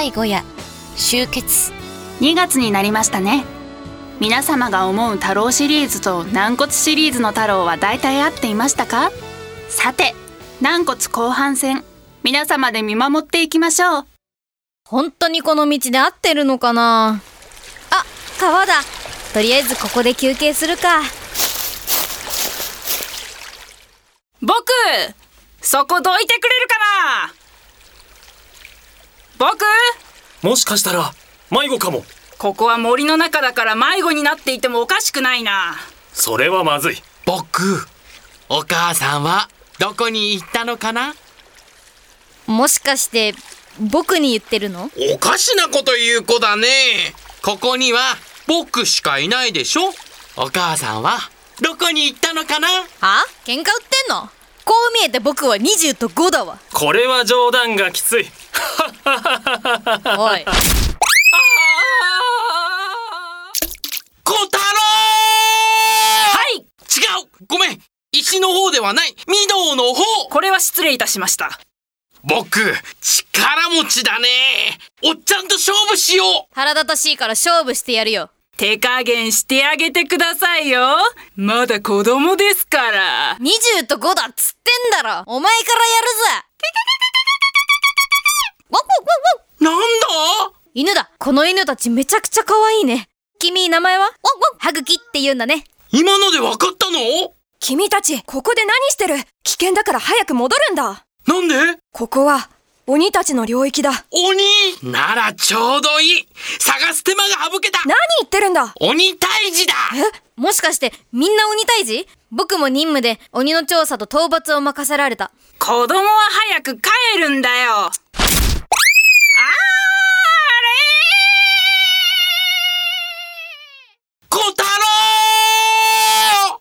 第5夜終結。2月になりましたね。皆様が思う太郎シリーズと軟骨シリーズの太郎は大体合っていましたか？さて軟骨後半戦皆様で見守っていきましょう。本当にこの道で合ってるのかな？あ、川だ。とりあえずここで休憩するか。僕そこどいてくれるかな？僕？もしかしたら迷子かも。ここは森の中だから迷子になっていてもおかしくないな。それはまずい。僕お母さんはどこに行ったのかな？もしかして僕に言ってるの？おかしなこと言う子だね。ここには僕しかいないでしょ？お母さんはどこに行ったのかな？あ？喧嘩売ってんの？こう見えて僕は20と5だわ。これは冗談がきつい。おい。小太郎はい！違う！ごめん！石の方ではない。御堂の方！これは失礼いたしました。僕力持ちだね。おっちゃんと勝負しよう！腹立たしいから勝負してやるよ手加減してあげてくださいよ。まだ子供ですから。20と5だっつってんだろ。お前からやるぜ。ワンワンワンワンなんだ？犬だ。この犬たちめちゃくちゃ可愛いね。君名前は？ハグキっ。て言うんだね。今ので分かったの？君たち、ここで何してる？危険だから早く戻るんだ。なんで？ここは、鬼たちの領域だ。鬼？ならちょうどいい。探す手間が省けた。何言ってるんだ？鬼退治だ。もしかしてみんな鬼退治？僕も任務で鬼の調査と討伐を任せられた。子供は早く帰るんだよ。あ小太郎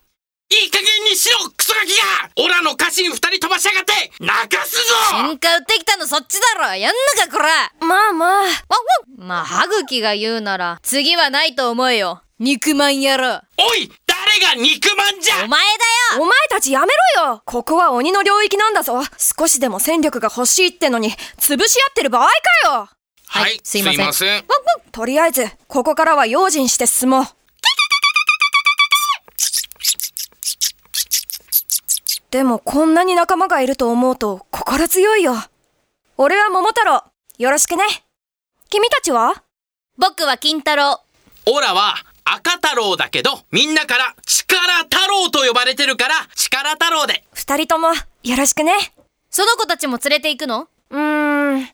いい加減にしろクソガキがオラの家臣二人飛ばしやがって泣かすぞ！喧嘩売ってきたのそっちだろ。やんのかこら。まあまあ。ワンワン。まあ歯茎が言うなら次はないと思えよ。肉まん野郎。おい誰が肉まんじゃ！お前だよ。お前たちやめろよ。ここは鬼の領域なんだぞ。少しでも戦力が欲しいってのに、潰し合ってる場合かよ。はいすいません。とりあえず、ここからは用心して進もう。でもこんなに仲間がいると思うと心強いよ。俺は桃太郎。よろしくね。君たちは？僕は金太郎オラは赤太郎だけどみんなから力太郎と呼ばれてるから力太郎で二人ともよろしくね。その子たちも連れて行くの？うーん、連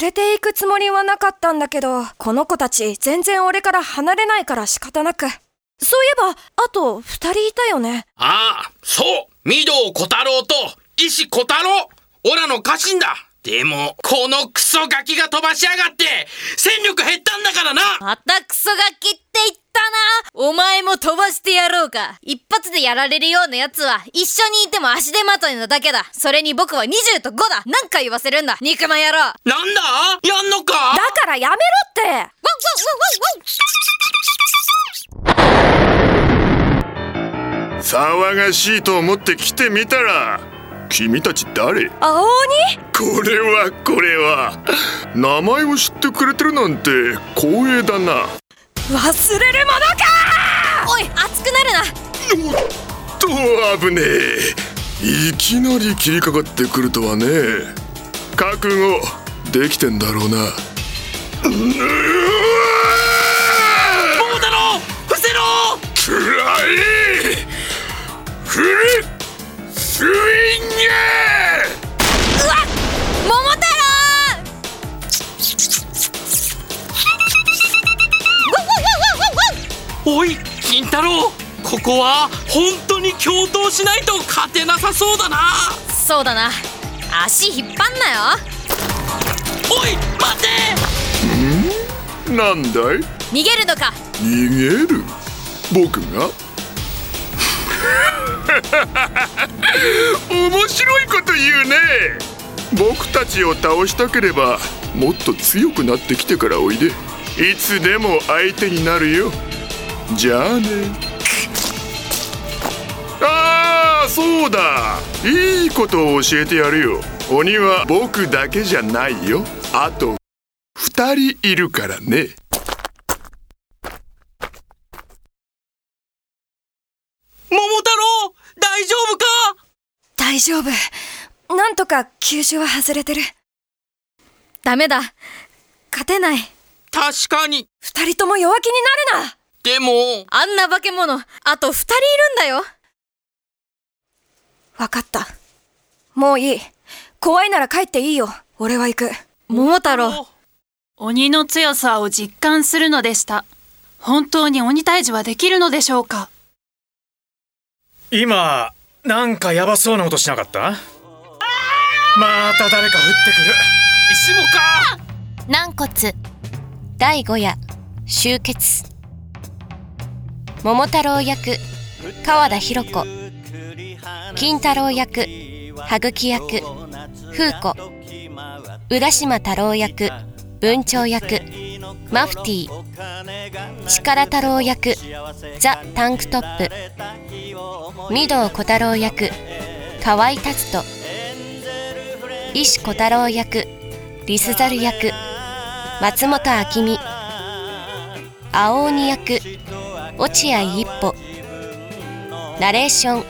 れて行くつもりはなかったんだけど、この子たち全然俺から離れないから仕方なく。そういえば、あと二人いたよね。ああそう。御堂小太郎と石小太郎。オラの家臣だ。でもこのクソガキが飛ばしやがって。戦力減ったんだからな。またクソガキって言ったな。お前も飛ばしてやろうか。一発でやられるような奴は一緒にいても足手まといなだけだ。それに僕は20と5だ。何回言わせるんだ。肉ま野郎。なんだ？やんのか？だからやめろって騒がしいと思って来てみたら君たち誰？青鬼？これはこれは。名前を知ってくれてるなんて光栄だな。忘れるものか！おい熱くなるな。おっと危ねえ。いきなり切りかかってくるとはね。覚悟できてんだろうな。うわ桃太郎伏せろ！くらえフルスイング桃太郎おい金太郎ここは本当に共闘しないと勝てなさそうだなそうだな足引っ張んなよおい待てんなんだい逃げるのか逃げる僕が面白いこと言うね。僕たちを倒したければもっと強くなってきてからおいで。いつでも相手になるよ。じゃあね。ああそうだ。いいことを教えてやるよ。鬼は僕だけじゃないよ。あと二人いるからね桃太郎大丈夫か大丈夫。なんとか急所は外れてる。ダメだ勝てない確かに二人とも弱気になるなでもあんな化け物あと二人いるんだよわかった。もういい。怖いなら帰っていいよ。俺は行く。桃太郎鬼の強さを実感するのでした本当に鬼退治はできるのでしょうか今なんかヤバそうな音しなかった？また誰か降ってくる。石もか。軟骨。第5夜。終結。桃太郎役。川田博子。金太郎役。羽茎役。風子。浦島太郎役。文鳥役マフティー。力太郎役。ザ・タンクトップ。御堂小太郎役。河合達人。石小太郎役。リスザル役。松本明美。青鬼役。落合一歩。ナレーション。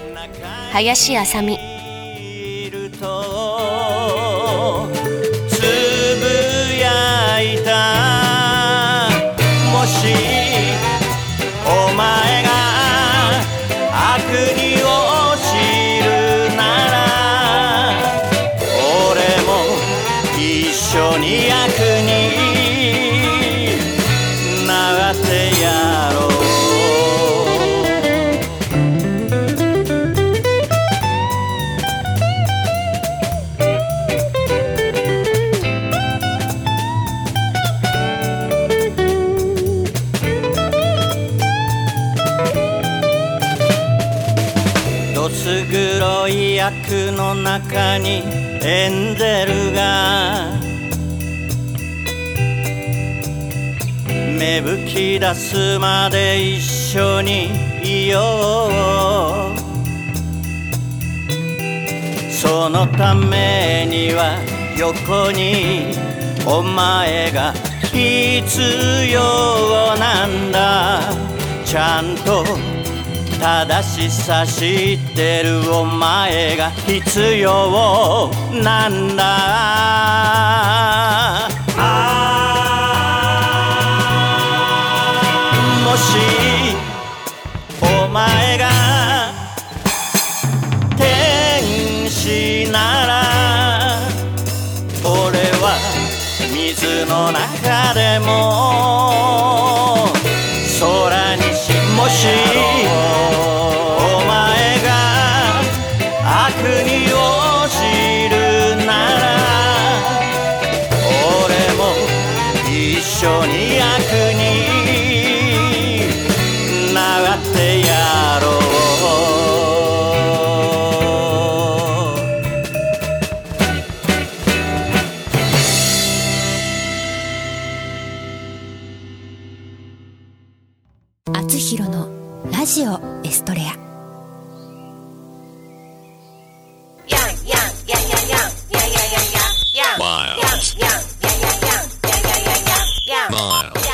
林あさみ一緒に役になってやろう。どす黒い役の中にエンゼルが芽吹き出すまで一緒にいよう。そのためには横にお前が必要なんだ。ちゃんと正しさ知ってるお前が必要なんだ。桃しお前が天使なら俺は水の中でも。